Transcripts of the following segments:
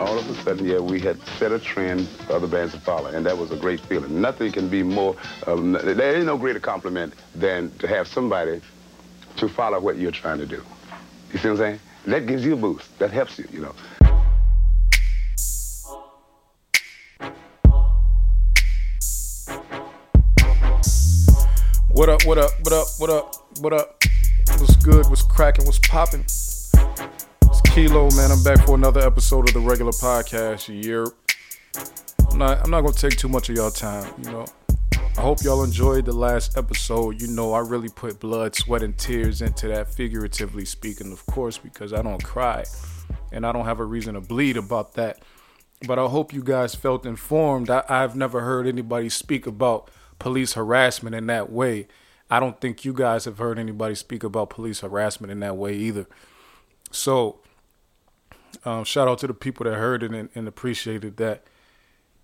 all of a sudden, yeah, we had set a trend for other bands to follow, and that was a great feeling. Nothing can be more, um, there is no greater compliment than to have somebody to follow what you're trying to do. You see what I'm saying? That gives you a boost. That helps you, you know. What up, what up, what up, what up, what up? What's good, what's cracking, what's popping? Kilo, man. I'm back for another episode of the regular podcast. Year. I'm not I'm not gonna take too much of y'all time, you know. I hope y'all enjoyed the last episode. You know, I really put blood, sweat, and tears into that, figuratively speaking, of course, because I don't cry and I don't have a reason to bleed about that. But I hope you guys felt informed. I, I've never heard anybody speak about police harassment in that way. I don't think you guys have heard anybody speak about police harassment in that way either. So, um, shout out to the people that heard it and, and appreciated that.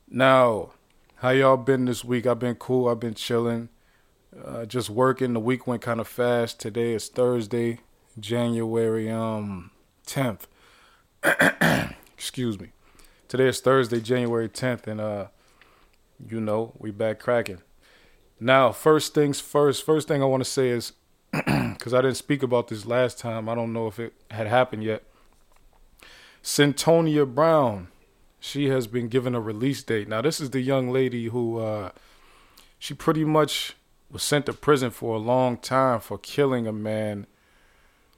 Now, how y'all been this week? I've been cool. I've been chilling, uh, just working. The week went kind of fast. Today is Thursday, January um 10th. Excuse me. Today is Thursday, January 10th, and uh, you know we back cracking. Now, first things first, first thing I want to say is because I didn't speak about this last time, I don't know if it had happened yet. Centonia Brown, she has been given a release date. Now, this is the young lady who uh, she pretty much was sent to prison for a long time for killing a man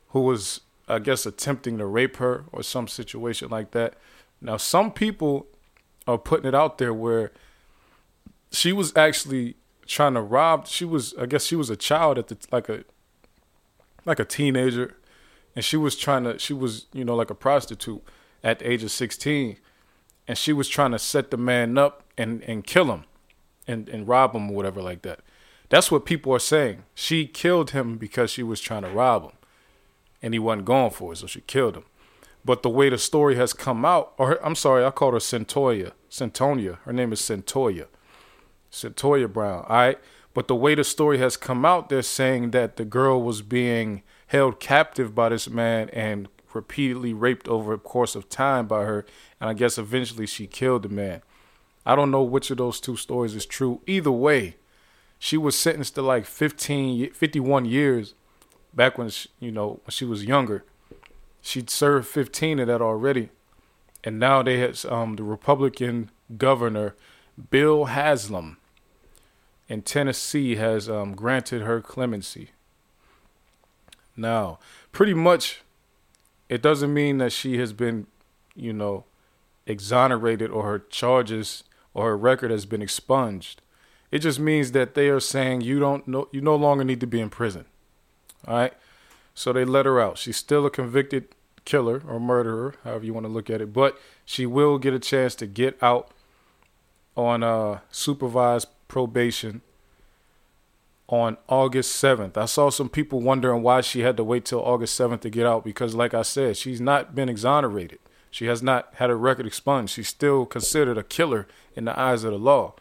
who was, I guess, attempting to rape her or some situation like that. Now, some people are putting it out there where she was actually trying to rob. She was, I guess, she was a child at the like a like a teenager, and she was trying to. She was, you know, like a prostitute at the age of sixteen, and she was trying to set the man up and and kill him, and and rob him or whatever like that. That's what people are saying. She killed him because she was trying to rob him, and he wasn't going for it, so she killed him. But the way the story has come out, or I'm sorry, I called her Cyntoia. Centonia. Her name is Cyntoia. Cyntoia Brown. All right. But the way the story has come out, they're saying that the girl was being held captive by this man and repeatedly raped over a course of time by her. And I guess eventually she killed the man. I don't know which of those two stories is true. Either way, she was sentenced to like 15, 51 years back when, she, you know, when she was younger. She'd served 15 of that already. And now they had um, the Republican governor, Bill Haslam, in Tennessee has um, granted her clemency. Now, pretty much, it doesn't mean that she has been, you know, exonerated or her charges or her record has been expunged. It just means that they are saying you don't know you no longer need to be in prison. All right? So they let her out. She's still a convicted killer or murderer, however you want to look at it, but she will get a chance to get out on uh, supervised probation on August 7th. I saw some people wondering why she had to wait till August 7th to get out because, like I said, she's not been exonerated. She has not had her record expunged. She's still considered a killer in the eyes of the law.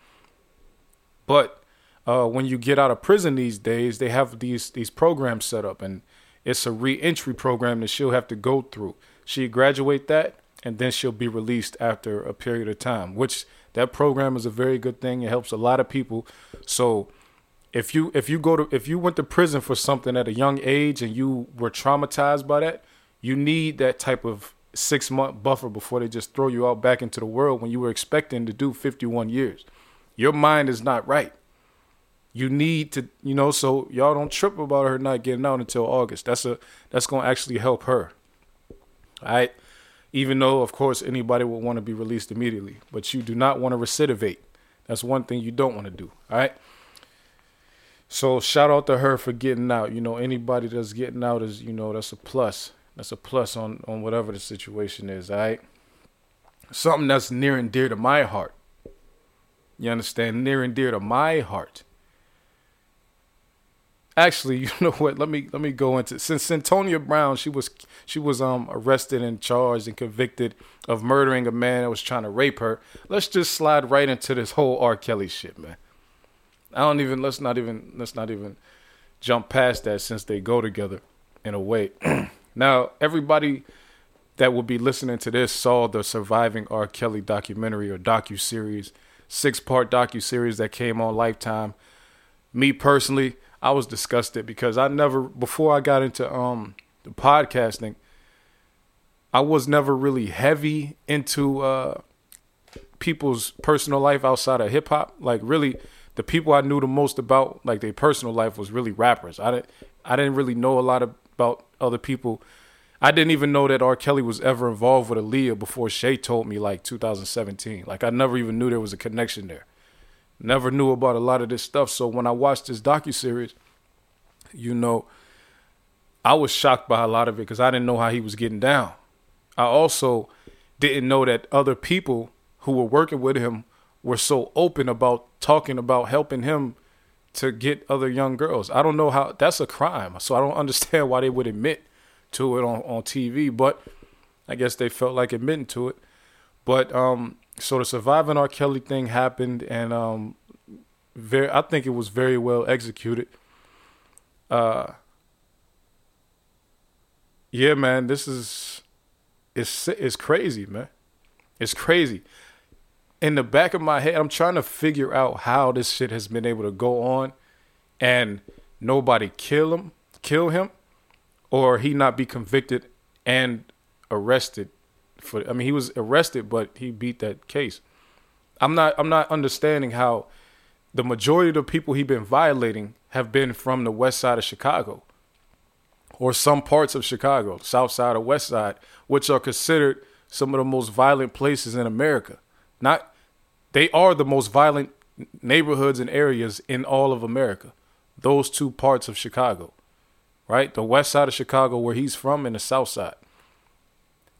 But uh, when you get out of prison these days, they have these these programs set up, and it's a reentry program that she'll have to go through. She graduate that, and then she'll be released after a period of time. Which that program is a very good thing. It helps a lot of people. So if you if you go to if you went to prison for something at a young age and you were traumatized by that, you need that type of six month buffer before they just throw you out back into the world when you were expecting to do 51 years. Your mind is not right. You need to, you know, so y'all don't trip about her not getting out until August. That's a that's gonna actually help her. All right. Even though, of course, anybody would want to be released immediately, but you do not want to recidivate. That's one thing you don't want to do. All right. So shout out to her for getting out. You know, anybody that's getting out is, you know, that's a plus. That's a plus on on whatever the situation is, all right? Something that's near and dear to my heart. You understand? Near and dear to my heart. Actually, you know what? Let me let me go into since Centonia Brown, she was she was um arrested and charged and convicted of murdering a man that was trying to rape her. Let's just slide right into this whole R. Kelly shit, man. I don't even let's not even let's not even jump past that since they go together in a way. now everybody that will be listening to this saw the surviving R. Kelly documentary or docu series, six part docu series that came on Lifetime. Me personally, I was disgusted because I never before I got into um the podcasting, I was never really heavy into uh people's personal life outside of hip hop. Like really the people I knew the most about like their personal life was really rappers. I didn't I didn't really know a lot about other people I didn't even know that R. Kelly was ever involved with Aaliyah before Shay told me like 2017. Like I never even knew there was a connection there. Never knew about a lot of this stuff. So when I watched this docu series, you know, I was shocked by a lot of it because I didn't know how he was getting down. I also didn't know that other people who were working with him were so open about talking about helping him to get other young girls. I don't know how that's a crime. So I don't understand why they would admit to it on, on TV, but I guess they felt like admitting to it. But um, so the surviving R. Kelly thing happened, and um, very, I think it was very well executed. Uh, yeah, man, this is it's it's crazy, man. It's crazy. In the back of my head, I'm trying to figure out how this shit has been able to go on, and nobody kill him, kill him, or he not be convicted and arrested for I mean he was arrested but he beat that case. I'm not I'm not understanding how the majority of the people he been violating have been from the west side of Chicago or some parts of Chicago, south side or west side, which are considered some of the most violent places in America. Not they are the most violent neighborhoods and areas in all of America. Those two parts of Chicago right? The west side of Chicago, where he's from, and the south side.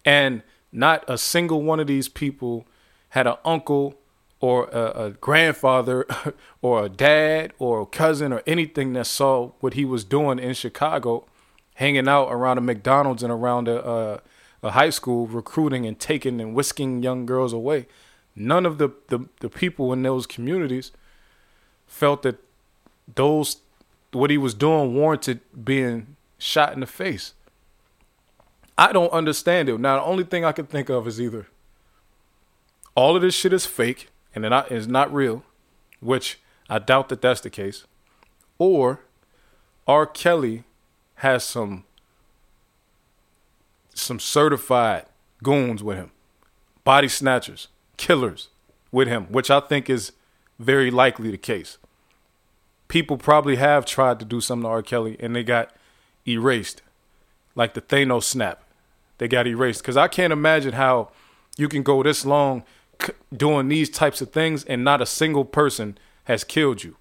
And not a single one of these people had an uncle or a, a grandfather or a dad or a cousin or anything that saw what he was doing in Chicago, hanging out around a McDonald's and around a, a, a high school, recruiting and taking and whisking young girls away. None of the, the, the people in those communities felt that those what he was doing warranted being shot in the face. I don't understand it. Now, the only thing I can think of is either all of this shit is fake and it is not real, which I doubt that that's the case, or R. Kelly has some some certified goons with him, body snatchers, killers with him, which I think is very likely the case people probably have tried to do something to R. Kelly and they got erased, like the Thanos snap. They got erased because I can't imagine how you can go this long doing these types of things and not a single person has killed you.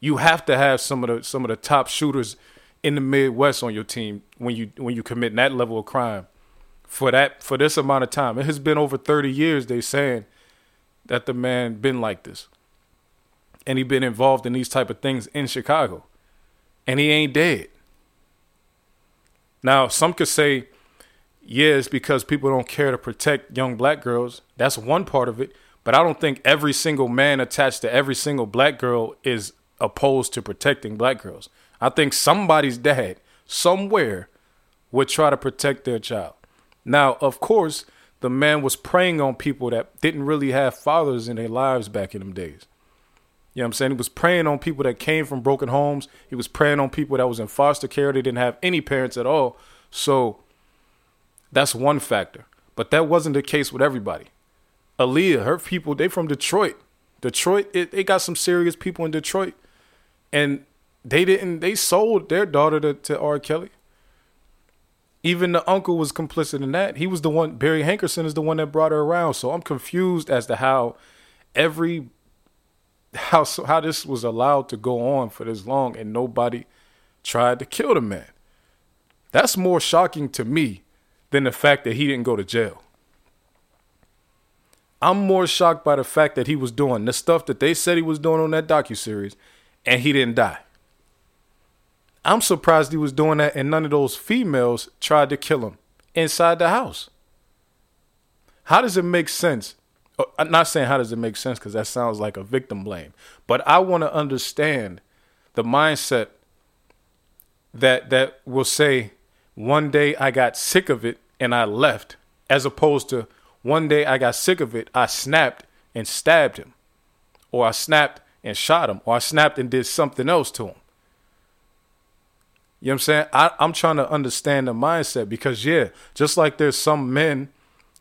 You have to have some of the some of the top shooters in the Midwest on your team when you when you commit that level of crime for that for this amount of time. It has been over 30 years they saying that the man been like this and he been involved in these type of things in Chicago. And he ain't dead. Now, some could say, yeah, because people don't care to protect young black girls. That's one part of it. But I don't think every single man attached to every single black girl is opposed to protecting black girls. I think somebody's dad somewhere would try to protect their child. Now, of course, the man was preying on people that didn't really have fathers in their lives back in them days. You know what I'm saying? He was preying on people that came from broken homes. He was preying on people that was in foster care. They didn't have any parents at all. So that's one factor. But that wasn't the case with everybody. Aaliyah, her people, they from Detroit. Detroit, it, got some serious people in Detroit. And they didn't, they sold their daughter to, to R. Kelly. Even the uncle was complicit in that. He was the one, Barry Hankerson is the one that brought her around. So I'm confused as to how every how how this was allowed to go on for this long and nobody tried to kill the man. That's more shocking to me than the fact that he didn't go to jail. I'm more shocked by the fact that he was doing the stuff that they said he was doing on that docu series, and he didn't die. I'm surprised he was doing that and none of those females tried to kill him inside the house. How does it make sense uh, I'm not saying how does it make sense because that sounds like a victim blame, but I want to understand the mindset that that will say one day I got sick of it and I left, as opposed to one day I got sick of it, I snapped and stabbed him, or I snapped and shot him, or I snapped and did something else to him. You know what I'm saying? I, I'm trying to understand the mindset because, yeah, just like there's some men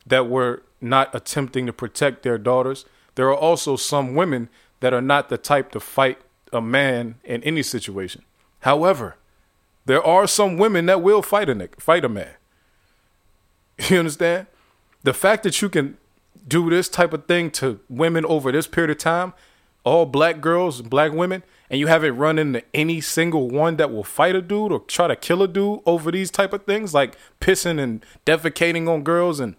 that were not attempting to protect their daughters, there are also some women that are not the type to fight a man in any situation. However, there are some women that will fight a fight a man. You understand? The fact that you can do this type of thing to women over this period of time, all black girls and black women, and you haven't run into any single one that will fight a dude or try to kill a dude over these type of things, like pissing and defecating on girls and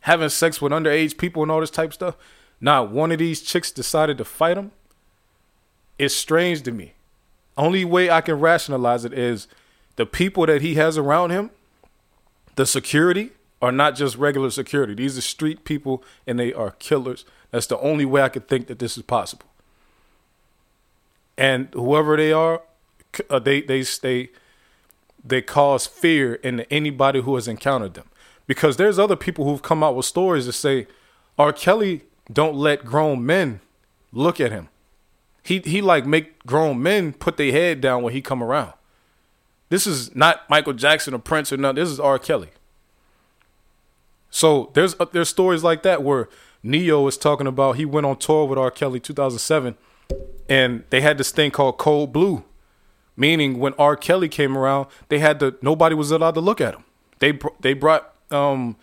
having sex with underage people and all this type of stuff. Not one of these chicks decided to fight him. It's strange to me. Only way I can rationalize it is the people that he has around him, the security, are not just regular security. These are street people and they are killers. That's the only way I could think that this is possible. And whoever they are, uh, they they stay they cause fear in anybody who has encountered them. Because there's other people who've come out with stories that say R. Kelly don't let grown men look at him. He he like make grown men put their head down when he come around. This is not Michael Jackson or Prince or nothing. This is R. Kelly. So there's uh, there's stories like that where Ne-Yo is talking about he went on tour with R. Kelly 2007, and they had this thing called Cold Blue, meaning when R. Kelly came around, they had to nobody was allowed to look at him. They they brought um,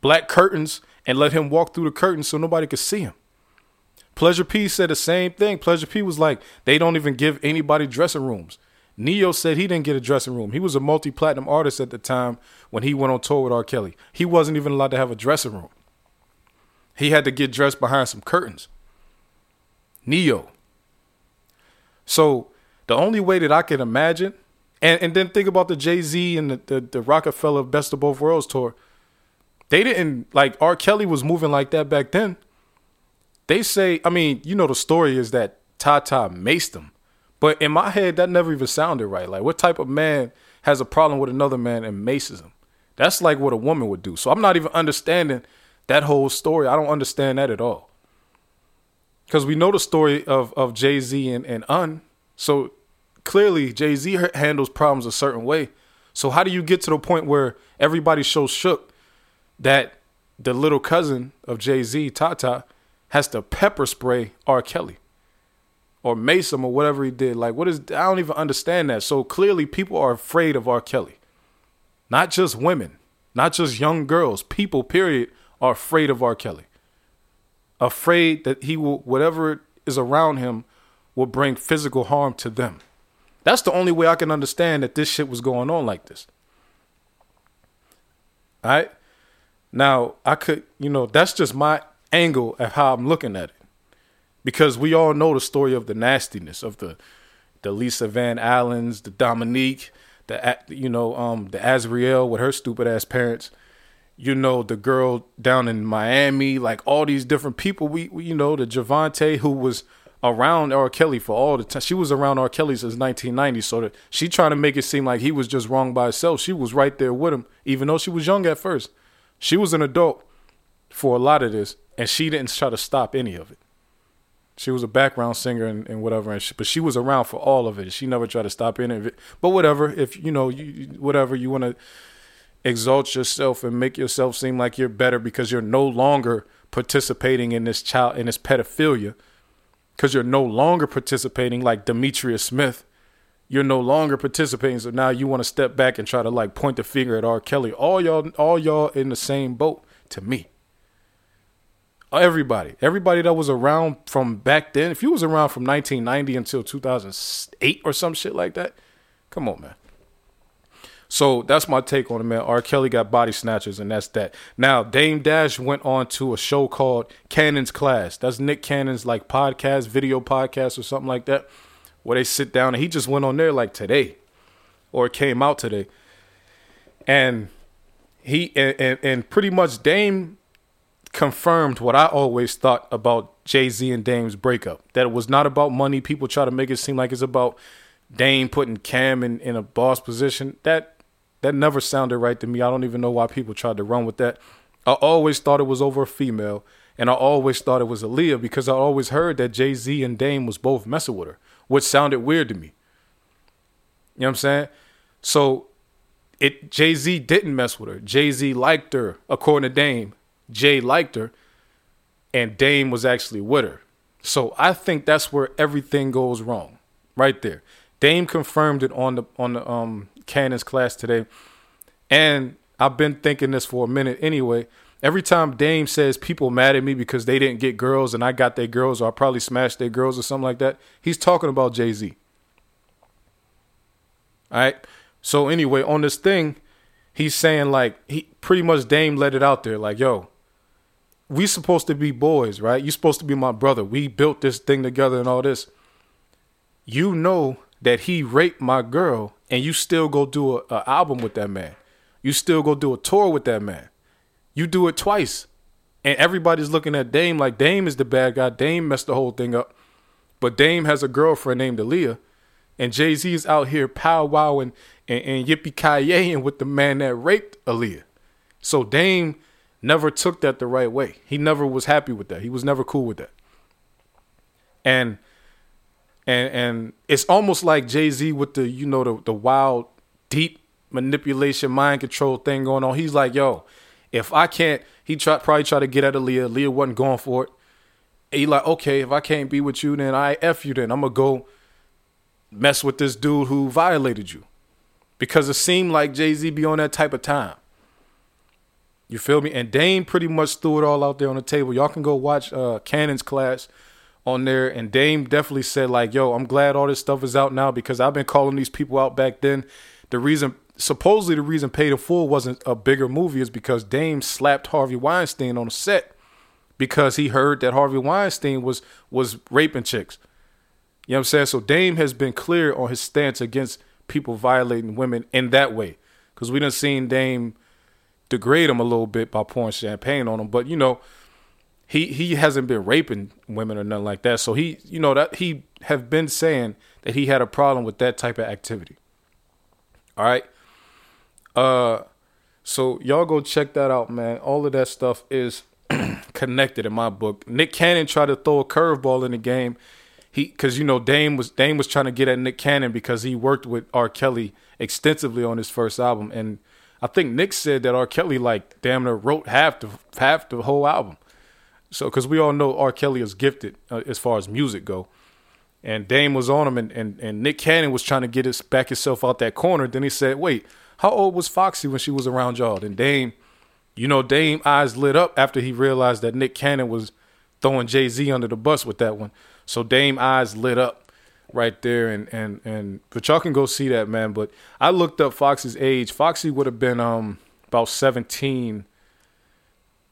black curtains and let him walk through the curtains so nobody could see him. Pleasure P said the same thing. Pleasure P was like, they don't even give anybody dressing rooms. Ne-Yo said he didn't get a dressing room. He was a multi platinum artist at the time when he went on tour with R. Kelly. He wasn't even allowed to have a dressing room. He had to get dressed behind some curtains. Ne-Yo. So the only way that I can imagine, and, and then think about the Jay Z and the, the, the Roc-A-Fella Best of Both Worlds tour. They didn't like R. Kelly was moving like that back then. They say, I mean, you know, the story is that Tata maced him but in my head, that never even sounded right. Like, what type of man has a problem with another man and maces him? That's like what a woman would do. So I'm not even understanding that whole story. I don't understand that at all. Because we know the story of, of Jay Z and, and Un. So clearly, Jay Z handles problems a certain way. So how do you get to the point where everybody so shook that the little cousin of Jay Z, Tata, has to pepper spray R. Kelly? or Mason or whatever he did. Like, what is? I don't even understand that. So clearly, people are afraid of R. Kelly. Not just women, not just young girls. People, period, are afraid of R. Kelly. Afraid that he will, whatever is around him, will bring physical harm to them. That's the only way I can understand that this shit was going on like this. All right. Now, I could, you know, that's just my angle of how I'm looking at it because we all know the story of the nastiness of the the Lisa Van Allens, the Dominique, the you know um the Azriel with her stupid ass parents, you know the girl down in Miami, like all these different people. We, we you know the Jovante who was around R. Kelly for all the time. She was around R. Kelly since 1990, so that she trying to make it seem like he was just wrong by herself. She was right there with him, even though she was young at first. She was an adult for a lot of this, and she didn't try to stop any of it. She was a background singer and, and whatever, and she, but she was around for all of it. She never tried to stop any of it. But whatever, if you know, you, whatever you want to exalt yourself and make yourself seem like you're better because you're no longer participating in this child in this pedophilia, because you're no longer participating like Demetrius Smith. You're no longer participating, so now you want to step back and try to like point the finger at R. Kelly. All y'all, all y'all in the same boat to me. Everybody, everybody that was around from back then. If you was around from 1990 until 2008 or some shit like that, come on, man. So that's my take on it, man. R. Kelly got body snatchers, and that's that. Now, Dame Dash went on to a show called Cannon's Class. That's Nick Cannon's like podcast, video podcast, or something like that, where they sit down and he just went on there like today, or came out today, and he and, and, and pretty much Dame confirmed what I always thought about Jay Z and Dame's breakup. That it was not about money. People try to make it seem like it's about Dame putting Cam in, in a boss position. That That never sounded right to me. I don't even know why people tried to run with that. I always thought it was over a female, and I always thought it was Aaliyah because I always heard that Jay Z and Dame was both messing with her, which sounded weird to me. You know what I'm saying? So it Jay Z didn't mess with her. Jay Z liked her, according to Dame. Jay liked her, and Dame was actually with her. So I think that's where everything goes wrong, right there. Dame confirmed it on the on the um Cannon's class today, and I've been thinking this for a minute anyway. Every time Dame says people mad at me because they didn't get girls and I got their girls or I probably smashed their girls or something like that, he's talking about Jay Z. All right. So anyway, on this thing, he's saying like he pretty much Dame let it out there like, yo, we supposed to be boys, right? You supposed to be my brother. We built this thing together and all this. You know that he raped my girl, and you still go do a, a album with that man. You still go do a tour with that man. You do it twice, and everybody's looking at Dame like Dame is the bad guy. Dame messed the whole thing up, but Dame has a girlfriend named Aaliyah, and Jay Z is out here powwowing and, and yippee ki with the man that raped Aaliyah. So Dame never took that the right way. He never was happy with that. He was never cool with that. And and and it's almost like Jay Z with the you know the the wild deep manipulation mind control thing going on. He's like, yo, if I can't, he try probably try to get at Aaliyah. Aaliyah wasn't going for it. He like, okay, if I can't be with you, then I f you. Then I'm gonna go mess with this dude who violated you, because it seemed like Jay Z be on that type of time. You feel me? And Dame pretty much threw it all out there on the table. Y'all can go watch uh, Cannon's class on there. And Dame definitely said, like, yo, I'm glad all this stuff is out now because I've been calling these people out back then. The reason, supposedly, the reason Paid in Full wasn't a bigger movie is because Dame slapped Harvey Weinstein on the set because he heard that Harvey Weinstein was was raping chicks. You know what I'm saying? So Dame has been clear on his stance against people violating women in that way. Because we done seen Dame degrade him a little bit by pouring champagne on him. But you know, he he hasn't been raping women or nothing like that. So he, you know, that he have been saying that he had a problem with that type of activity. All right. Uh so y'all go check that out, man. All of that stuff is connected in my book. Nick Cannon tried to throw a curveball in the game. He cuz you know Dame was Dame was trying to get at Nick Cannon because he worked with R. Kelly extensively on his first album and I think Nick said that R. Kelly like damn near wrote half the half the whole album. So because we all know R. Kelly is gifted uh, as far as music go, and Dame was on him, and, and and Nick Cannon was trying to get his back himself out that corner. Then he said, "Wait, how old was Foxy when she was around y'all?" And Dame, you know, Dame eyes lit up after he realized that Nick Cannon was throwing Jay Z under the bus with that one. So Dame eyes lit up right there and and and but y'all can go see that man but i looked up foxy's age foxy would have been um about 17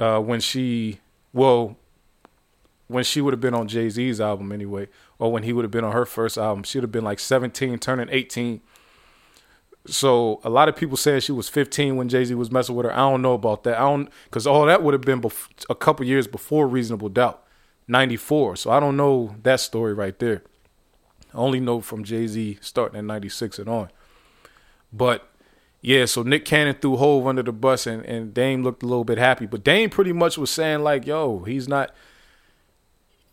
uh when she well when she would have been on jay-z's album anyway or when he would have been on her first album she'd have been like 17 turning 18 so a lot of people saying she was 15 when Jay Z was messing with her. I don't know about that. I don't because all that would have been bef- a couple years before Reasonable Doubt, 94. So I don't know that story right there. Only know from Jay Z starting at 96 and on. But yeah, so Nick Cannon threw Hove under the bus and, and Dame looked a little bit happy. But Dame pretty much was saying, like, yo, he's not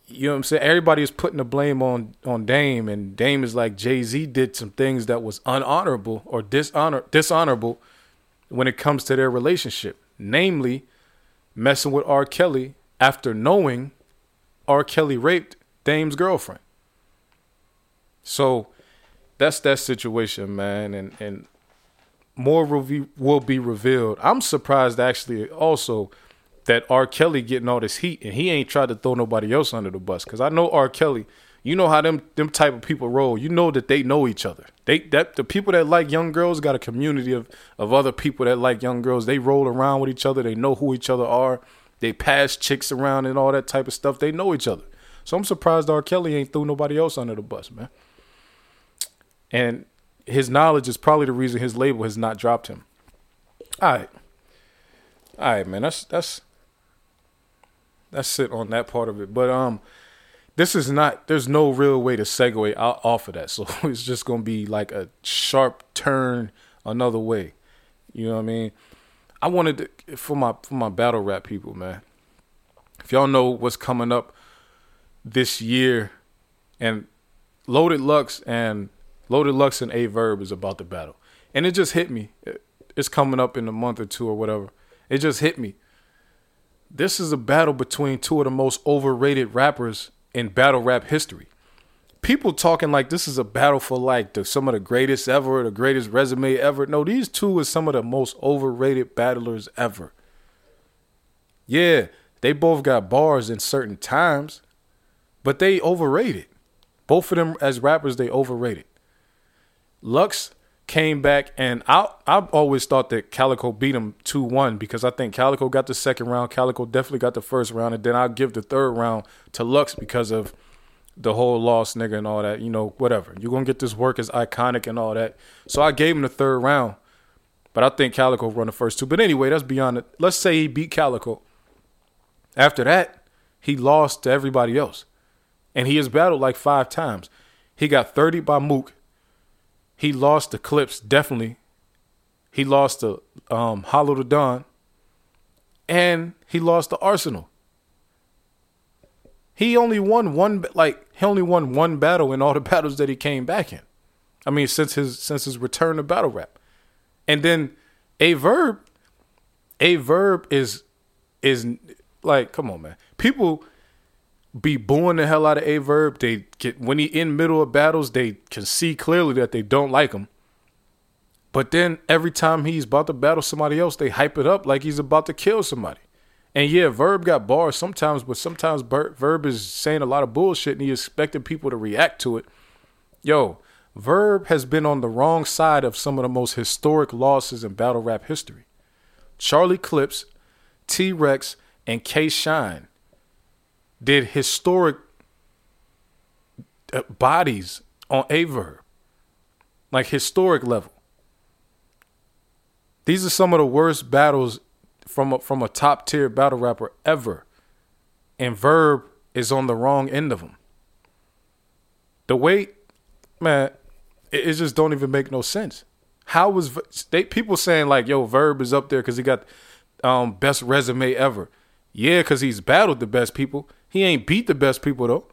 you know what I'm saying? Everybody is putting the blame on on Dame, and Dame is like Jay Z did some things that was unhonorable or dishonor dishonorable when it comes to their relationship, namely messing with R. Kelly after knowing R. Kelly raped Dame's girlfriend. So that's that situation, man, and and more will be revealed. I'm surprised actually also that R. Kelly getting all this heat and he ain't tried to throw nobody else under the bus. Cause I know R. Kelly, you know how them them type of people roll. You know that they know each other. They that the people that like young girls got a community of of other people that like young girls. They roll around with each other. They know who each other are. They pass chicks around and all that type of stuff. They know each other. So I'm surprised R. Kelly ain't threw nobody else under the bus, man and his knowledge is probably the reason his label has not dropped him. All right, all right, man. That's that's that's it on that part of it. But um, this is not. There's no real way to segue out, off of that. So it's just gonna be like a sharp turn another way. You know what I mean? I wanted to, for my for my battle rap people, man. If y'all know what's coming up this year, and Loaded Lux and Loaded Lux and Aye Verb is about to battle, and it just hit me. It's coming up in a month or two or whatever. It just hit me. This is a battle between two of the most overrated rappers in battle rap history people talking like this is a battle for like the, some of the greatest ever, the greatest resume ever. No, these two are some of the most overrated battlers ever. Yeah, they both got bars in certain times, but they overrated. Both of them as rappers, they overrated. Lux came back, and I I've always thought that Calicoe beat him two one because I think Calicoe got the second round, Calicoe definitely got the first round, and then I'll give the third round to Lux because of the whole lost nigga and all that, you know, whatever. You're gonna get this work as iconic and all that. So I gave him the third round. But I think Calicoe run the first two. But anyway, that's beyond it. Let's say he beat Calicoe. After that, he lost to everybody else. And he has battled like five times. He got 30 by Mook. He lost the Clips, definitely. He lost the um, Hollow Da Don. And he lost the Arsenal. He only won one like he only won one battle in all the battles that he came back in. I mean, since his since his return to battle rap, and then a Verb, a Verb is is like, come on, man. People be booing the hell out of Aye Verb. They get when he in middle of battles, they can see clearly that they don't like him. But then every time he's about to battle somebody else, they hype it up like he's about to kill somebody. And yeah, Verb got bars sometimes, but sometimes Verb is saying a lot of bullshit and he expecting people to react to it. Yo, Verb has been on the wrong side of some of the most historic losses in battle rap history. Charlie Clips, T Rex, and K Shine did historic uh, bodies on Aye Verb, like historic level. These are some of the worst battles from a, from a top tier battle rapper ever, and Verb is on the wrong end of them. The weight, man, it, it just don't even make no sense. How was they, people saying like, "Yo, Verb is up there because he got um, best resume ever"? Yeah, because he's battled the best people. He ain't beat the best people though.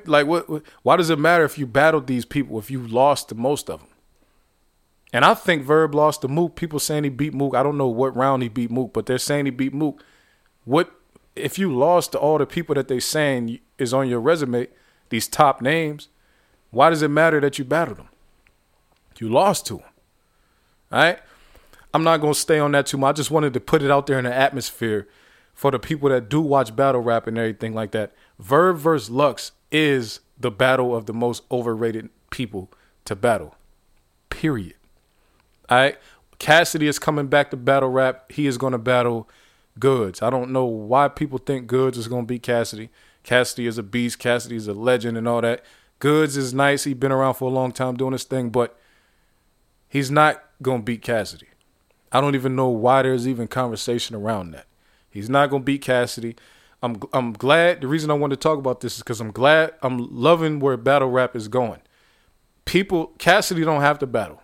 like, what? Why does it matter if you battled these people if you lost to most of them? And I think Verb lost to Mook. People saying he beat Mook. I don't know what round he beat Mook, but they're saying he beat Mook. What if you lost to all the people that they saying is on your resume, these top names? Why does it matter that you battled them? You lost to them. All right? I'm not going to stay on that too much. I just wanted to put it out there in the atmosphere for the people that do watch battle rap and everything like that. Verb versus Lux is the battle of the most overrated people to battle. Period. All right. Cassidy is coming back to battle rap. He is going to battle Goodz. I don't know why people think Goodz is going to beat Cassidy. Cassidy is a beast. Cassidy is a legend and all that. Goodz is nice. He's been around for a long time doing this thing, but he's not going to beat Cassidy. I don't even know why there's even conversation around that. He's not to beat Cassidy. I'm I'm glad. The reason I want to talk about this is because I'm glad. I'm loving where battle rap is going. People, Cassidy don't have to battle.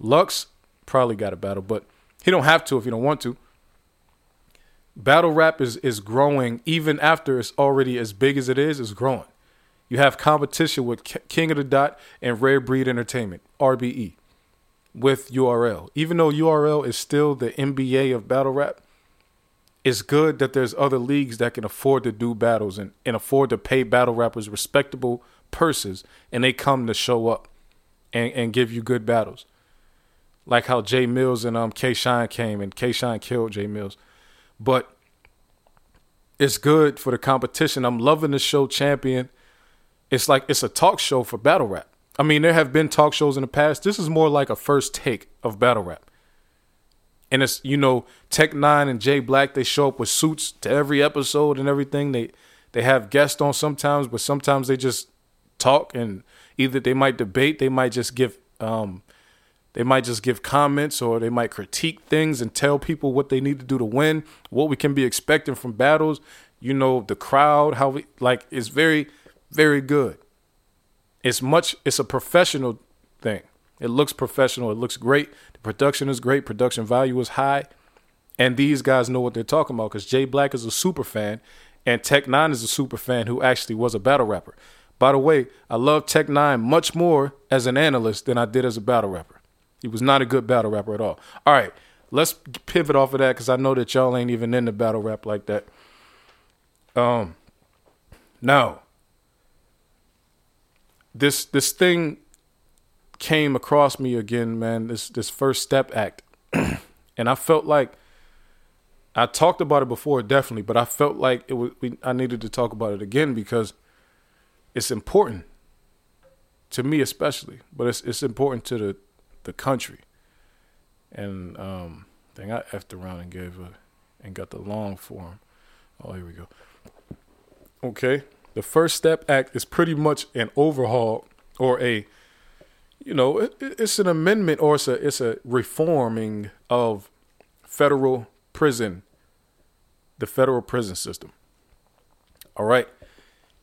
Lux probably got a battle, but he don't have to if you don't want to. Battle rap is is growing even after it's already as big as it is. It's growing. You have competition with King of the Dot and Rare Breed Entertainment (RBE) with URL. Even though URL is still the NBA of battle rap, it's good that there's other leagues that can afford to do battles and, and afford to pay battle rappers respectable purses, and they come to show up and, and give you good battles like how Jay Mills and um K Shine came and K Shine killed Jay Mills. But it's good for the competition. I'm loving the show Champion. It's like it's a talk show for battle rap. I mean, there have been talk shows in the past. This is more like a first take of battle rap. And it's, you know, Tech N9ne and Jay Black, they show up with suits to every episode and everything. They they have guests on sometimes, but sometimes they just talk and either they might debate, they might just give um they might just give comments or they might critique things and tell people what they need to do to win, what we can be expecting from battles. You know, the crowd, how we like it's very, very good. It's much it's a professional thing. It looks professional. It looks great. The production is great. Production value is high. And these guys know what they're talking about because Jay Black is a super fan and Tech N9ne is a super fan who actually was a battle rapper. By the way, I love Tech N9ne much more as an analyst than I did as a battle rapper. He was not a good battle rapper at all. All right, let's pivot off of that because I know that y'all ain't even in the battle rap like that. Um, now this this thing came across me again, man. This this first step act, and I felt like I talked about it before, definitely, but I felt like it was. We, I needed to talk about it again because it's important to me, especially, but it's it's important to the the country. And um, thing I effed around and gave a and got the long form. Oh, here we go. Okay, the First Step Act is pretty much an overhaul or a, you know, it, it's an amendment or it's a it's a reforming of federal prison, the federal prison system. All right.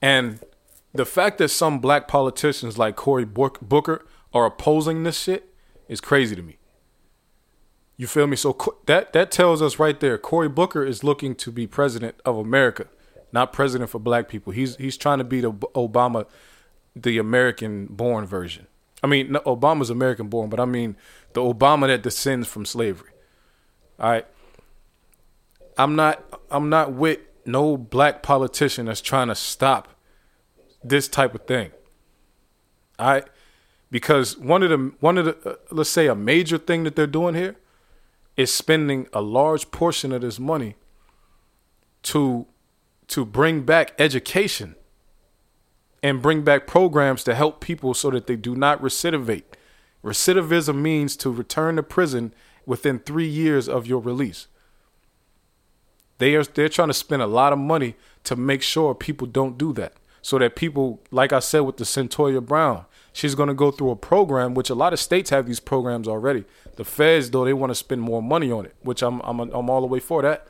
And the fact that some black politicians like Cory Booker are opposing this shit is crazy to me. You feel me? So that that tells us right there, Cory Booker is looking to be president of America, not president for black people. He's he's trying to be the Obama, the American-born version. I mean, Obama's American-born, but I mean the Obama that descends from slavery. All right. I'm not I'm not with no black politician that's trying to stop this type of thing. All right? Because one of the one of the uh, let's say a major thing that they're doing here is spending a large portion of this money to to bring back education and bring back programs to help people so that they do not recidivate. Recidivism means to return to prison within 3 years of your release. They are they're trying to spend a lot of money to make sure people don't do that. So that people, like I said with the Cyntoia Brown, she's going to go through a program, which a lot of states have these programs already. The feds, though, they want to spend more money on it, which I'm I'm I'm all the way for that,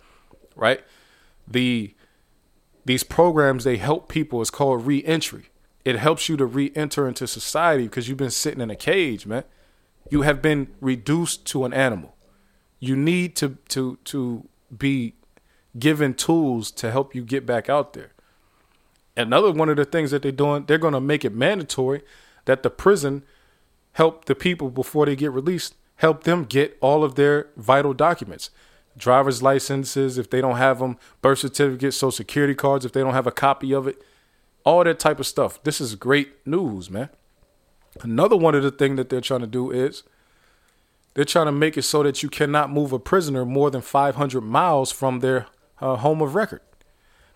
right? The these programs they help people. It's called reentry. It helps you to re-enter into society because you've been sitting in a cage, man. You have been reduced to an animal. You need to to to be given tools to help you get back out there. Another one of the things that they're doing, they're going to make it mandatory that the prison help the people before they get released, help them get all of their vital documents. Driver's licenses, if they don't have them, birth certificates, social security cards, if they don't have a copy of it, all that type of stuff. This is great news, man. Another one of the things that they're trying to do is they're trying to make it so that you cannot move a prisoner more than 500 miles from their uh, home of record.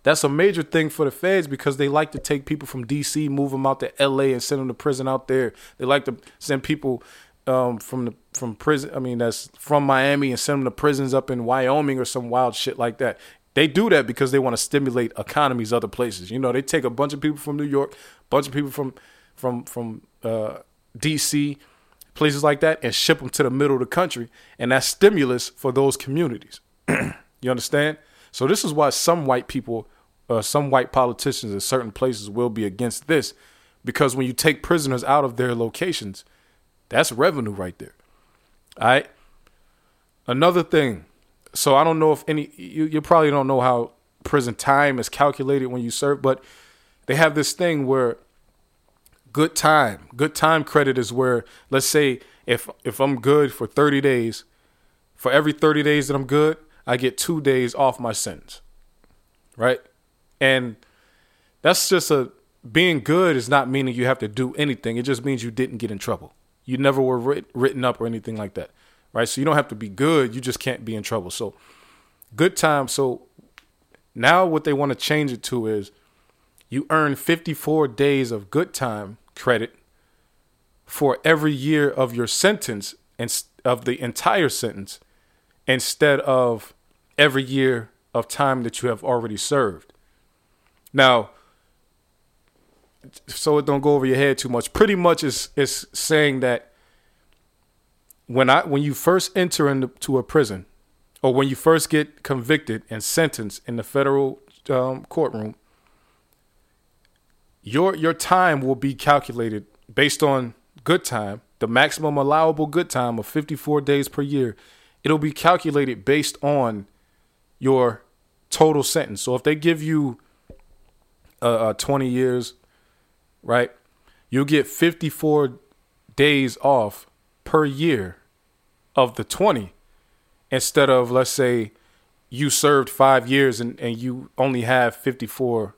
That's a major thing for the feds because they like to take people from D.C., move them out to L.A., and send them to prison out there. They like to send people um, from the from prison. I mean, that's from Miami and send them to prisons up in Wyoming or some wild shit like that. They do that because they want to stimulate economies other places. You know, they take a bunch of people from New York, bunch of people from from from uh, D.C., places like that, and ship them to the middle of the country, and that's stimulus for those communities. you understand? So this is why some white people, uh, some white politicians in certain places will be against this, because when you take prisoners out of their locations, that's revenue right there. All right. Another thing. So I don't know if any you, you probably don't know how prison time is calculated when you serve, but they have this thing where good time, good time credit is where let's say if if I'm good for 30 days, for every 30 days that I'm good, I get two days off my sentence. Right? And that's just a being good is not meaning you have to do anything. It just means you didn't get in trouble. You never were writ- written up or anything like that. Right? So you don't have to be good, you just can't be in trouble. So good time. So now what they want to change it to is you earn 54 days of good time credit for every year of your sentence and of the entire sentence instead of every year of time that you have already served. Now, so it don't go over your head too much. Pretty much is is saying that when I when you first enter into a prison, or when you first get convicted and sentenced in the federal um, courtroom, your your time will be calculated based on good time the maximum allowable good time of 54 days per year, it'll be calculated based on your total sentence. So if they give you uh, uh, 20 years, right, you'll get 54 days off per year of the 20 instead of, let's say, you served five years and, and you only have 54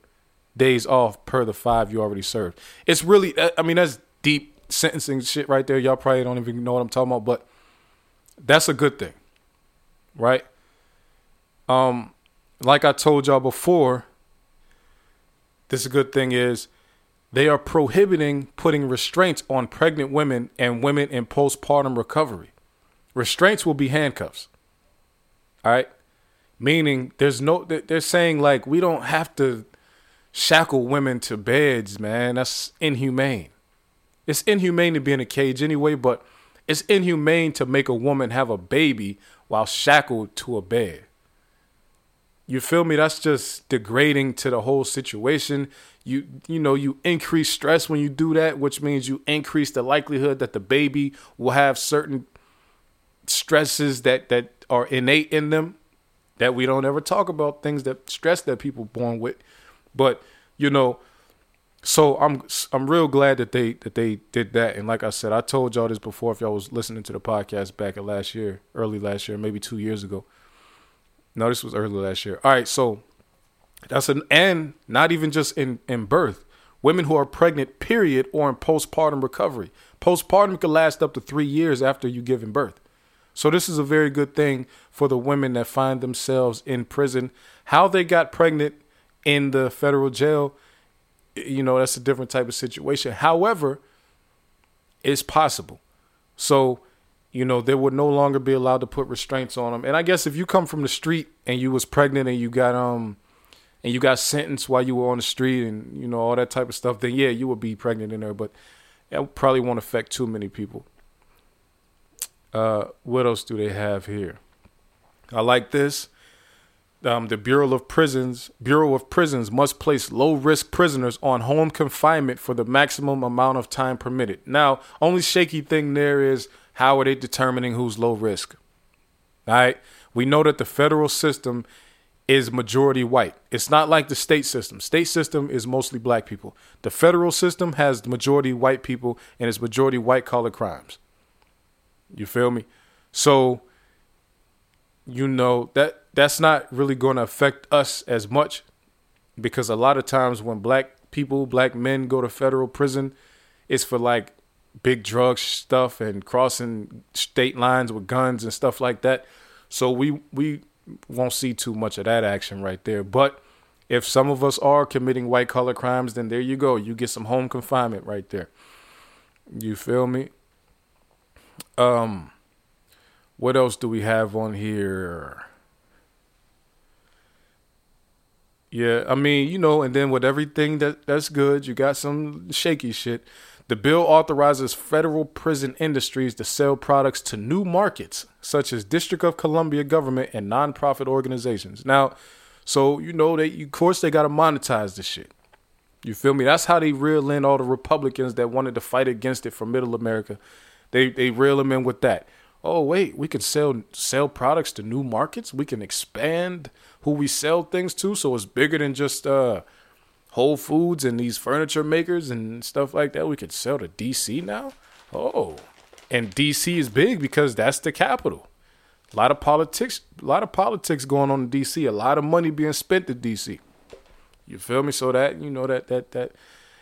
days off per the five you already served. It's really, I mean, that's deep sentencing shit right there. Y'all probably don't even know what I'm talking about, but that's a good thing, right? Um, like I told y'all before, this a good thing is they are prohibiting putting restraints on pregnant women and women in postpartum recovery. Restraints will be handcuffs. All right? Meaning there's no they're saying like we don't have to shackle women to beds, man. That's inhumane. It's inhumane to be in a cage anyway, but it's inhumane to make a woman have a baby while shackled to a bed. You feel me? That's just degrading to the whole situation. You you know, you increase stress when you do that, which means you increase the likelihood that the baby will have certain stresses that that are innate in them that we don't ever talk about things that stress that people born with. But, you know, so I'm I'm real glad that they that they did that. And like I said, I told y'all this before if y'all was listening to the podcast back at last year, early last year, maybe two years ago. No, this was earlier last year. All right, so that's an and not even just in in birth. Women who are pregnant, period, or in postpartum recovery. Postpartum can last up to three years after you giving birth. So this is a very good thing for the women that find themselves in prison. How they got pregnant in the federal jail, you know, that's a different type of situation. However, it's possible. So you know, they would no longer be allowed to put restraints on them. And I guess if you come from the street and you was pregnant and you got um and you got sentenced while you were on the street and you know all that type of stuff, then yeah, you would be pregnant in there. But that probably won't affect too many people. Uh, what else do they have here? I like this. Um, the Bureau of Prisons Bureau of Prisons must place low risk prisoners on home confinement for the maximum amount of time permitted. Now, only shaky thing there is how are they determining who's low risk? All right. We know that the federal system is majority white. It's not like the state system. State system is mostly black people. The federal system has the majority white people and it's majority white collar crimes. You feel me? So you know that that's not really going to affect us as much because a lot of times when black people, black men go to federal prison, it's for like big drug stuff and crossing state lines with guns and stuff like that. So we we won't see too much of that action right there. But if some of us are committing white collar crimes, then there you go. You get some home confinement right there. You feel me? Um what else do we have on here? Yeah, I mean, you know, and then with everything that that's good, you got some shaky shit. The bill authorizes federal prison industries to sell products to new markets, such as District of Columbia government and nonprofit organizations. Now, so you know they, of course, they got to monetize this shit. You feel me? That's how they reel in all the Republicans that wanted to fight against it from Middle America. They they reel them in with that. Oh wait, we can sell sell products to new markets. We can expand who we sell things to, so it's bigger than just uh Whole Foods and these furniture makers and stuff like that, we could sell to DC now. Oh, and DC is big because that's the capital. A lot of politics, a lot of politics going on in DC. A lot of money being spent in DC. You feel me? So that you know that that that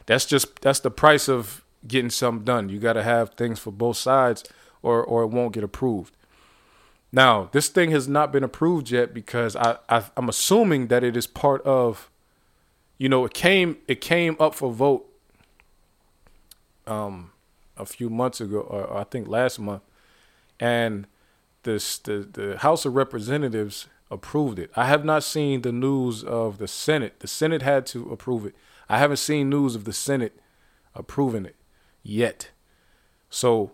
that's just that's the price of getting something done. You got to have things for both sides, or or it won't get approved. Now, this thing has not been approved yet because I, I I'm assuming that it is part of you know, it came it came up for vote um a few months ago, or, I think last month, and this the the House of Representatives approved it. I have not seen the news of the Senate. The Senate had to approve it. I haven't seen news of the Senate approving it yet. So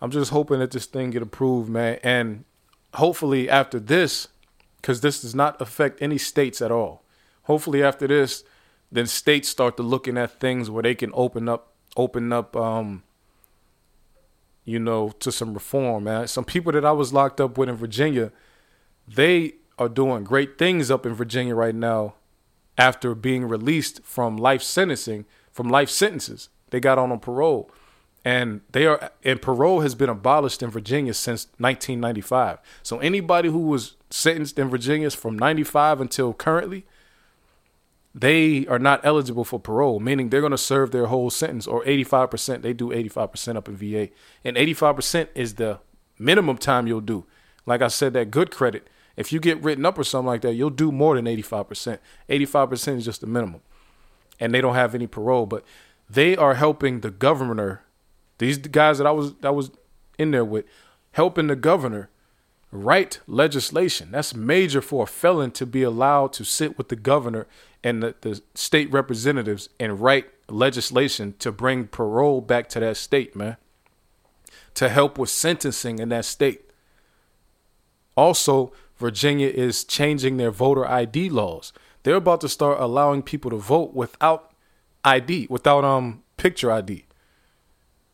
I'm just hoping that this thing get approved, man. And hopefully after this, because this does not affect any states at all. Hopefully after this, then states start to looking at things where they can open up open up um you know, to some reform, man. Some people that I was locked up with in Virginia, they are doing great things up in Virginia right now after being released from life sentencing, from life sentences. They got on on parole. And they are and parole has been abolished in Virginia since 1995. So anybody who was sentenced in Virginia from 95 until currently, they are not eligible for parole, meaning they're going to serve their whole sentence or 85%. They do 85% up in VA. And 85% is the minimum time you'll do. Like I said, that good credit, if you get written up or something like that, you'll do more than 85%. 85% is just the minimum. And they don't have any parole, but they are helping the governor, these guys that I was that was in there with, helping the governor write legislation. That's major for a felon to be allowed to sit with the governor and the, the state representatives and write legislation to bring parole back to that state, man. To help with sentencing in that state. Also, Virginia is changing their voter ID laws. They're about to start allowing people to vote without ID, without um picture ID.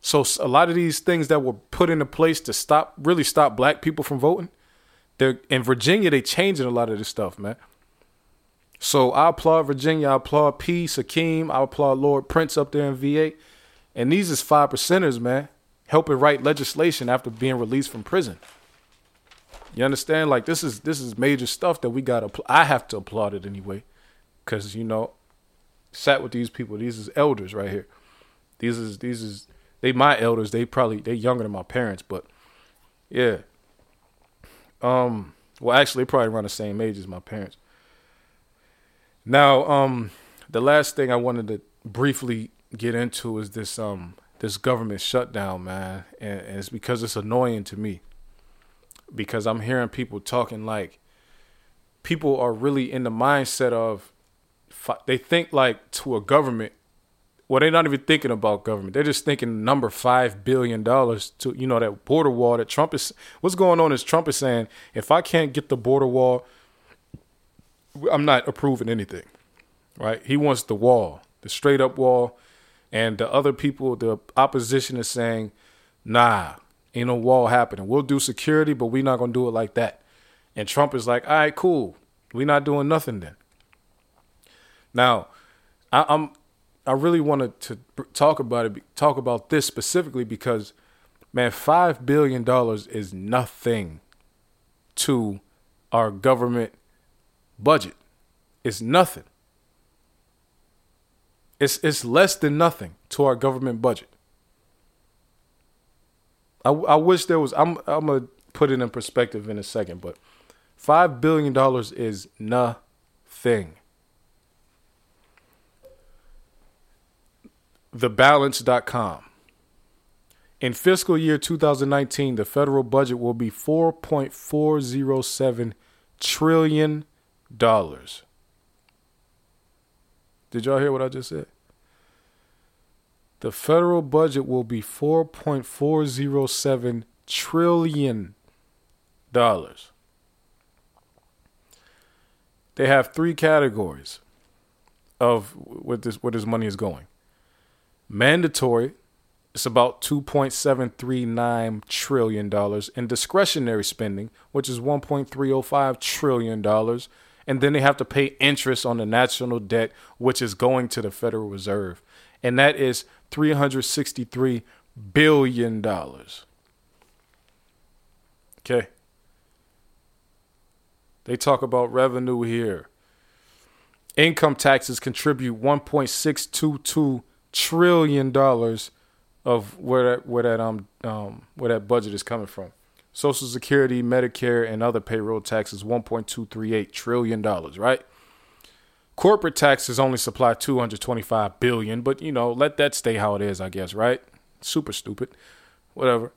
So a lot of these things that were put into place to stop really stop black people from voting, they're in Virginia they changing a lot of this stuff, man. So I applaud Virginia, I applaud P, Sakeem, I applaud Lord Prince up there in VA. And these is five percenters, man, helping write legislation after being released from prison. You understand? Like this is this is major stuff that we got to. I have to applaud it anyway, because you know, sat with these people. These is elders right here. These is these is they my elders. They probably they younger than my parents, but yeah. Um. Well, actually, they probably around the same age as my parents. Now, um, the last thing I wanted to briefly get into is this um this government shutdown, man, and, and it's because it's annoying to me. Because I'm hearing people talking like people are really in the mindset of they think like to a government well they're not even thinking about government they're just thinking number five billion dollars to you know that border wall that trump is what's going on is trump is saying if i can't get the border wall I'm not approving anything, right? He wants the wall, the straight up wall, and the other people, the opposition is saying, nah, ain't no wall happening. We'll do security, but we're not gonna do it like that. And Trump is like, all right, cool, we're not doing nothing then. Now, I, I'm I really wanted to talk about it, talk about this specifically because, man, five billion dollars is nothing to our government budget. It's nothing. It's it's less than nothing to our government budget. I, I wish there was. I'm I'm gonna put it in perspective in a second, but five billion dollars is nothing. TheBalance.com. In fiscal year 2019, the federal budget will be 4.407 trillion dollars. Did y'all hear what I just said? The federal budget will be 4.407 trillion dollars. They have three categories of where this where this money is going. Mandatory, it's about 2.739 trillion dollars, and discretionary spending, which is 1.305 trillion dollars and then they have to pay interest on the national debt, which is going to the Federal Reserve, and that is three hundred sixty-three billion dollars. Okay. They talk about revenue here. Income taxes contribute 1.622 trillion dollars of where that where that um um where that budget is coming from. Social Security, Medicare, and other payroll taxes $1.238 trillion, right? Corporate taxes only supply 225 billion, but you know, let that stay how it is, I guess, right? Super stupid. Whatever.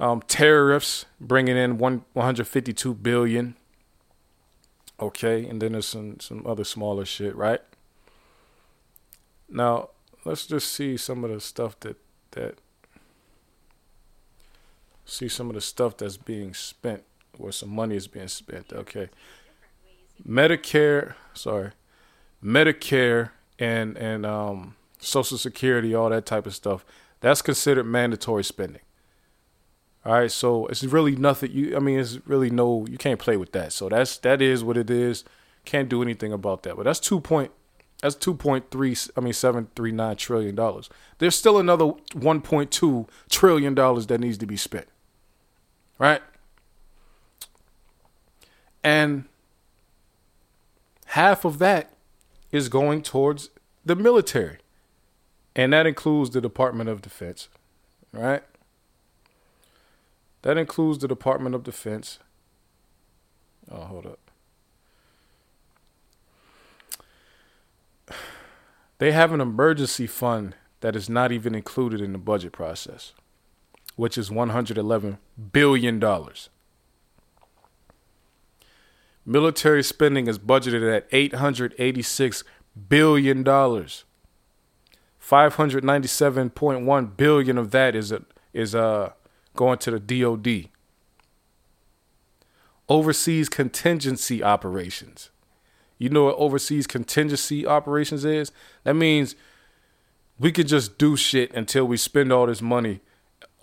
Um, tariffs bringing in one 152 billion. Okay, and then there's some some other smaller shit, right? Now, let's just see some of the stuff that that see some of the stuff that's being spent where some money is being spent. Okay. Medicare, sorry. Medicare and and um Social Security, all that type of stuff. That's considered mandatory spending. All right, so it's really nothing. You, I mean, it's really no. You can't play with that. So that's that is what it is. Can't do anything about that. But that's two point. That's two point three. I mean, seven three nine trillion dollars. There's still another one point two trillion dollars that needs to be spent. Right. And half of that is going towards the military. And that includes the Department of Defense, right? That includes the Department of Defense. Oh, hold up. They have an emergency fund that is not even included in the budget process, which is $111 billion. Military spending is budgeted at $886 billion. 597.1 billion of that is is uh going to the DoD. Overseas contingency operations. You know what overseas contingency operations is? That means we could just do shit until we spend all this money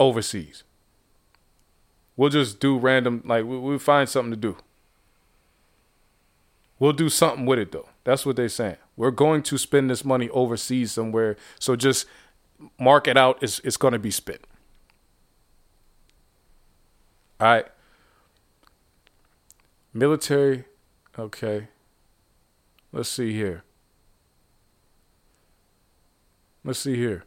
overseas. We'll just do random, like, we'll find something to do. We'll do something with it, though. That's what they're saying. We're going to spend this money overseas somewhere. So just mark it out. It's, it's going to be spent. All right. Military. Okay. Let's see here. Let's see here.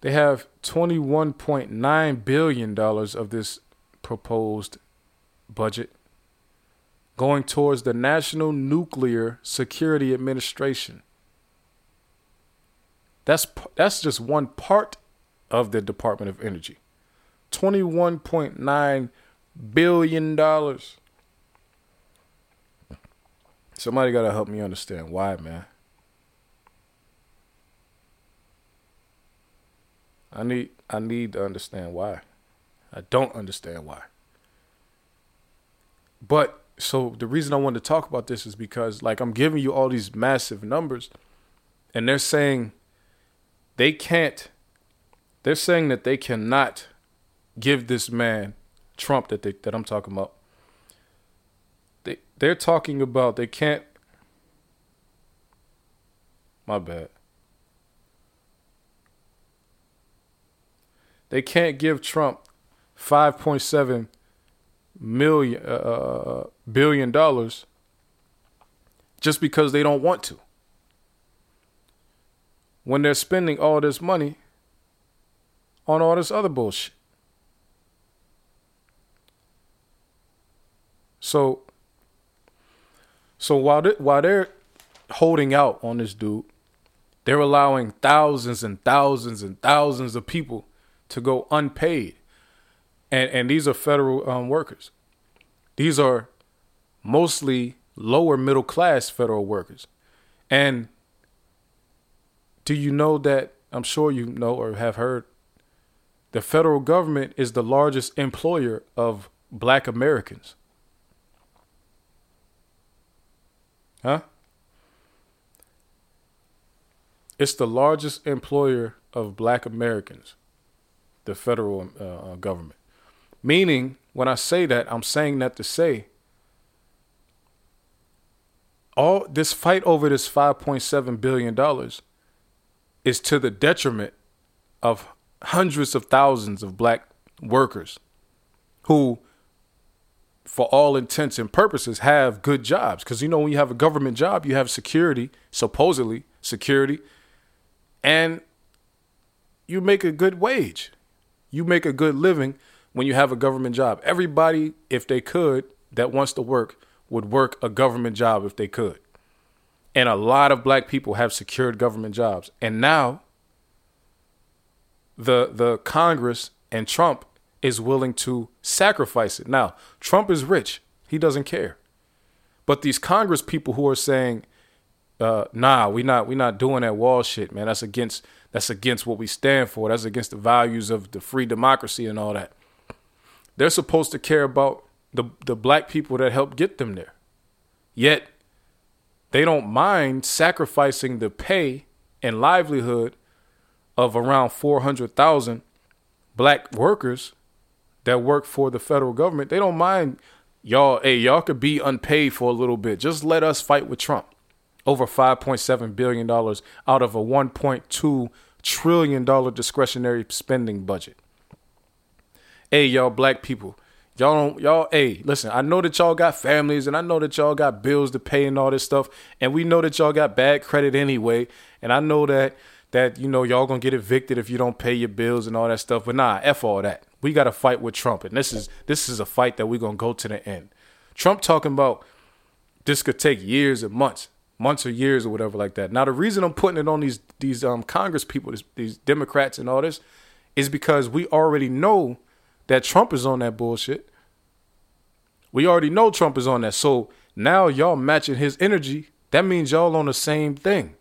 They have $21.9 billion of this proposed budget going towards the National Nuclear Security Administration. That's that's just one part of the Department of Energy. 21.9 billion dollars. Somebody got to help me understand why, man. I need I need to understand why. I don't understand why. But so the reason I wanted to talk about this is because like I'm giving you all these massive numbers and they're saying they can't they're saying that they cannot give this man Trump that they that I'm talking about. They they're talking about they can't my bad. They can't give Trump 5.7 million uh, uh, billion dollars just because they don't want to. When they're spending all this money on all this other bullshit. So so while they, while they're holding out on this dude, they're allowing thousands and thousands and thousands of people to go unpaid and and these are federal um, workers. These are mostly lower middle class federal workers, and do you know that? I'm sure you know or have heard. The federal government is the largest employer of black Americans. Huh? It's the largest employer of black Americans, the federal uh, government. Meaning, when I say that, I'm saying that to say all this fight over this 5.7 billion dollars is to the detriment of hundreds of thousands of black workers who for all intents and purposes have good jobs because you know when you have a government job you have security supposedly security and you make a good wage you make a good living when you have a government job. Everybody, if they could, that wants to work, would work a government job if they could. And a lot of black people have secured government jobs. And now the the Congress and Trump is willing to sacrifice it. Now, Trump is rich. He doesn't care. But these Congress people who are saying, uh, nah, we not we not doing that wall shit, man. That's against that's against what we stand for. That's against the values of the free democracy and all that. They're supposed to care about the the black people that helped get them there. Yet they don't mind sacrificing the pay and livelihood of around 400,000 black workers that work for the federal government, they don't mind y'all, hey, y'all could be unpaid for a little bit. Just let us fight with Trump. Over $5.7 billion out of a $1.2 trillion discretionary spending budget. Hey, y'all, black people, y'all don't, y'all, hey, listen, I know that y'all got families and I know that y'all got bills to pay and all this stuff. And we know that y'all got bad credit anyway. And I know that, that, you know, y'all gonna get evicted if you don't pay your bills and all that stuff. But nah, F all that. We got to fight with Trump, and this is this is a fight that we're gonna go to the end. Trump talking about this could take years and months, months or years or whatever like that. Now the reason I'm putting it on these these um Congress people, these, these Democrats and all this, is because we already know that Trump is on that bullshit. We already know Trump is on that. So now y'all matching his energy. That means y'all on the same thing.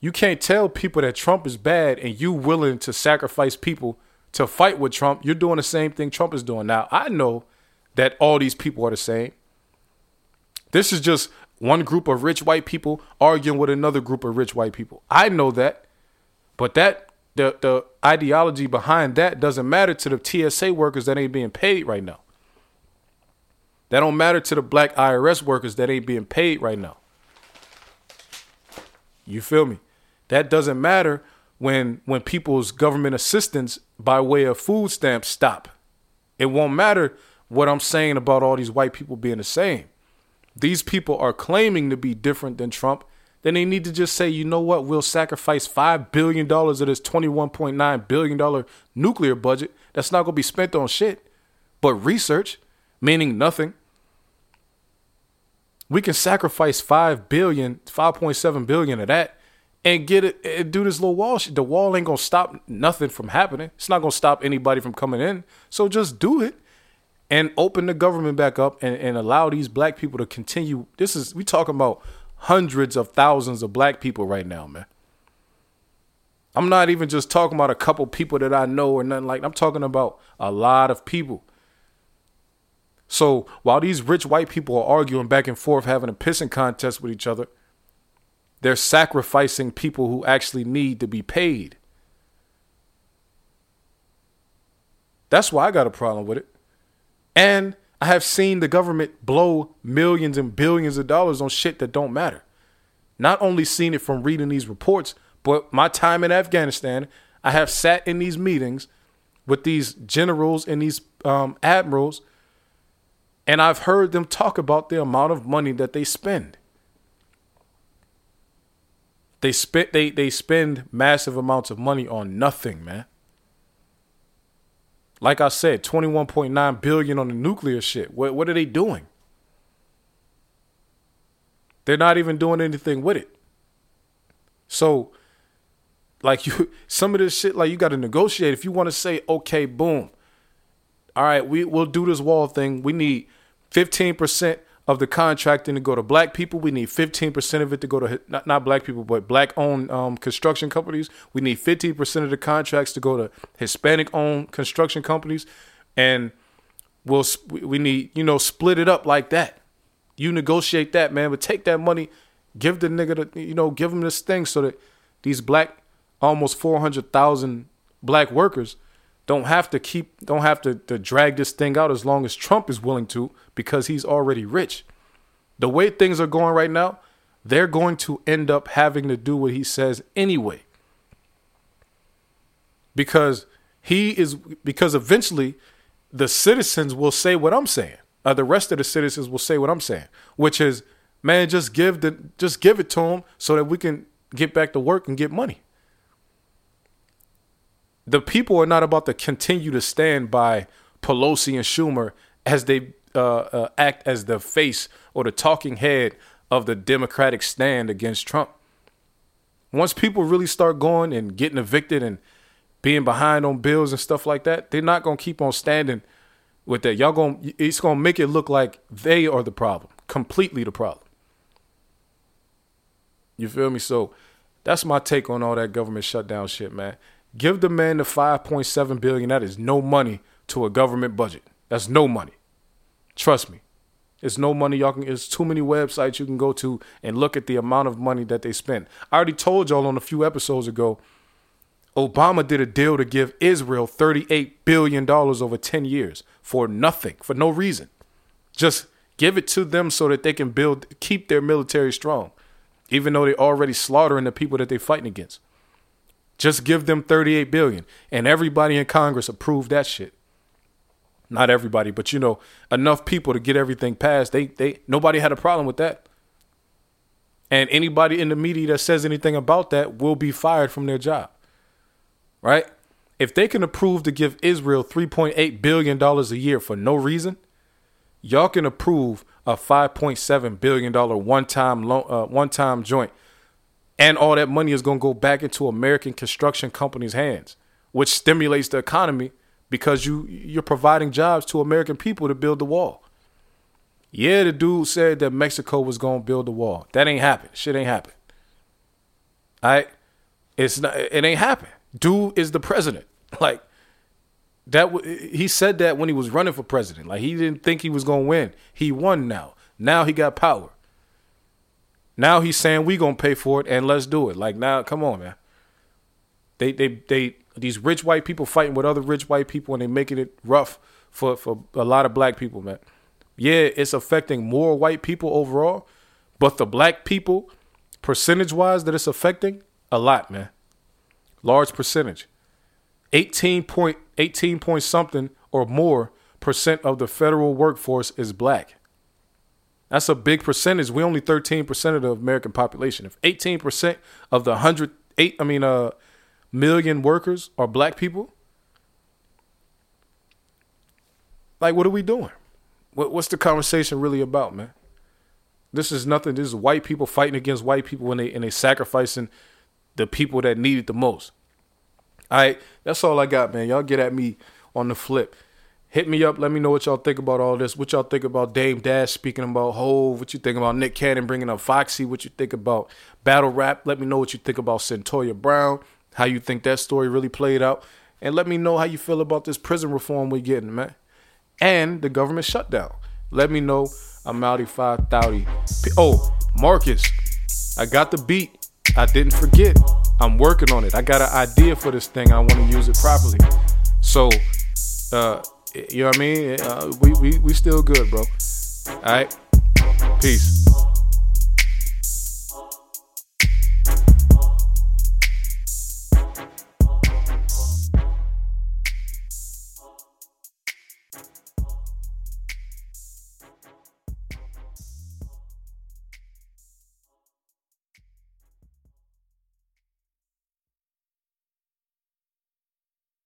You can't tell people that Trump is bad and you willing to sacrifice people to fight with Trump, you're doing the same thing Trump is doing. Now, I know that all these people are the same. This is just one group of rich white people arguing with another group of rich white people. I know that. But that the the ideology behind that doesn't matter to the TSA workers that ain't being paid right now. That don't matter to the black IRS workers that ain't being paid right now. You feel me? That doesn't matter when when people's government assistance by way of food stamps stop. It won't matter what I'm saying about all these white people being the same. These people are claiming to be different than Trump. Then they need to just say, you know what, we'll sacrifice $5 billion of this $21.9 billion nuclear budget that's not going to be spent on shit, but research, meaning nothing. We can sacrifice 5 billion, 5.7 billion of that and get it and do this little wall shit. The wall ain't gonna stop nothing from happening. It's not gonna stop anybody from coming in. So just do it and open the government back up and, and allow these black people to continue. This is we talking about hundreds of thousands of black people right now, man. I'm not even just talking about a couple people that I know or nothing like. I'm talking about a lot of people. So while these rich white people are arguing back and forth, having a pissing contest with each other, they're sacrificing people who actually need to be paid. That's why I got a problem with it. And I have seen the government blow millions and billions of dollars on shit that don't matter. Not only seen it from reading these reports, but my time in Afghanistan, I have sat in these meetings with these generals and these um, admirals, and I've heard them talk about the amount of money that they spend. They spend they they spend massive amounts of money on nothing, man. Like I said, 21.9 billion on the nuclear shit. What what are they doing? They're not even doing anything with it. So like you some of this shit like you got to negotiate if you want to say okay, boom. All right, we we'll do this wall thing. We need 15% of the contracting to go to black people. We need 15% of it to go to not, not black people, but black owned um, construction companies. We need 15% of the contracts to go to Hispanic owned construction companies. And we'll, we need, you know, split it up like that. You negotiate that, man, but take that money, give the nigga, the, you know, give him this thing so that these black, almost 400,000 black workers don't have to keep don't have to, to drag this thing out as long as Trump is willing to because he's already rich. The way things are going right now, they're going to end up having to do what he says anyway. Because he is because eventually the citizens will say what I'm saying. Uh, the rest of the citizens will say what I'm saying, which is, man, just give the just give it to him so that we can get back to work and get money the people are not about to continue to stand by Pelosi and Schumer as they uh, uh, act as the face or the talking head of the Democratic stand against Trump. Once people really start going and getting evicted and being behind on bills and stuff like that, they're not gonna keep on standing with that. Y'all gonna it's gonna make it look like they are the problem, completely the problem. You feel me? So that's my take on all that government shutdown shit, man. Give the man the 5.7 billion. That is no money to a government budget. That's no money. Trust me. It's no money y'all can it's too many websites you can go to and look at the amount of money that they spend. I already told y'all on a few episodes ago Obama did a deal to give Israel $38 billion over 10 years for nothing, for no reason. Just give it to them so that they can build, keep their military strong, even though they're already slaughtering the people that they're fighting against. Just give them 38 billion. And everybody in Congress approved that shit. Not everybody, but you know, enough people to get everything passed. They they nobody had a problem with that. And anybody in the media that says anything about that will be fired from their job. Right? If they can approve to give Israel 3.8 billion dollars a year for no reason, y'all can approve a 5.7 billion dollar one-time uh, one-time joint and all that money is going to go back into American construction companies' hands, which stimulates the economy because you you're providing jobs to American people to build the wall. Yeah, the dude said that Mexico was going to build the wall. That ain't happened. Shit ain't happened. Right? It's not it ain't happened. Dude is the president. Like that he said that when he was running for president. Like he didn't think he was going to win. He won now. Now he got power. Now he's saying we gonna pay for it and let's do it. Like now, come on, man. They they they these rich white people fighting with other rich white people and they making it rough for for a lot of black people, man. Yeah, it's affecting more white people overall, but the black people, percentage wise, that it's affecting a lot, man. Large percentage. 18 point 18 point something or more percent of the federal workforce is black. That's a big percentage. We only 13% of the American population. If 18% of the 108 I mean uh million workers are black people, like what are we doing? What, what's the conversation really about, man? This is nothing. This is white people fighting against white people when they and they sacrificing the people that need it the most. All right, that's all I got, man. Y'all get at me on the flip. Hit me up. Let me know what y'all think about all this. What y'all think about Dame Dash speaking about Hove? What you think about Nick Cannon bringing up Foxy? What you think about battle rap? Let me know what you think about Cyntoia Brown. How you think that story really played out? And let me know how you feel about this prison reform we're getting, man. And the government shutdown. Let me know. I'm outy five thouty. Oh, Marcus, I got the beat. I didn't forget. I'm working on it. I got an idea for this thing. I want to use it properly. So, uh, you know what I mean? Uh, we, we, we still good, bro. All right. Peace.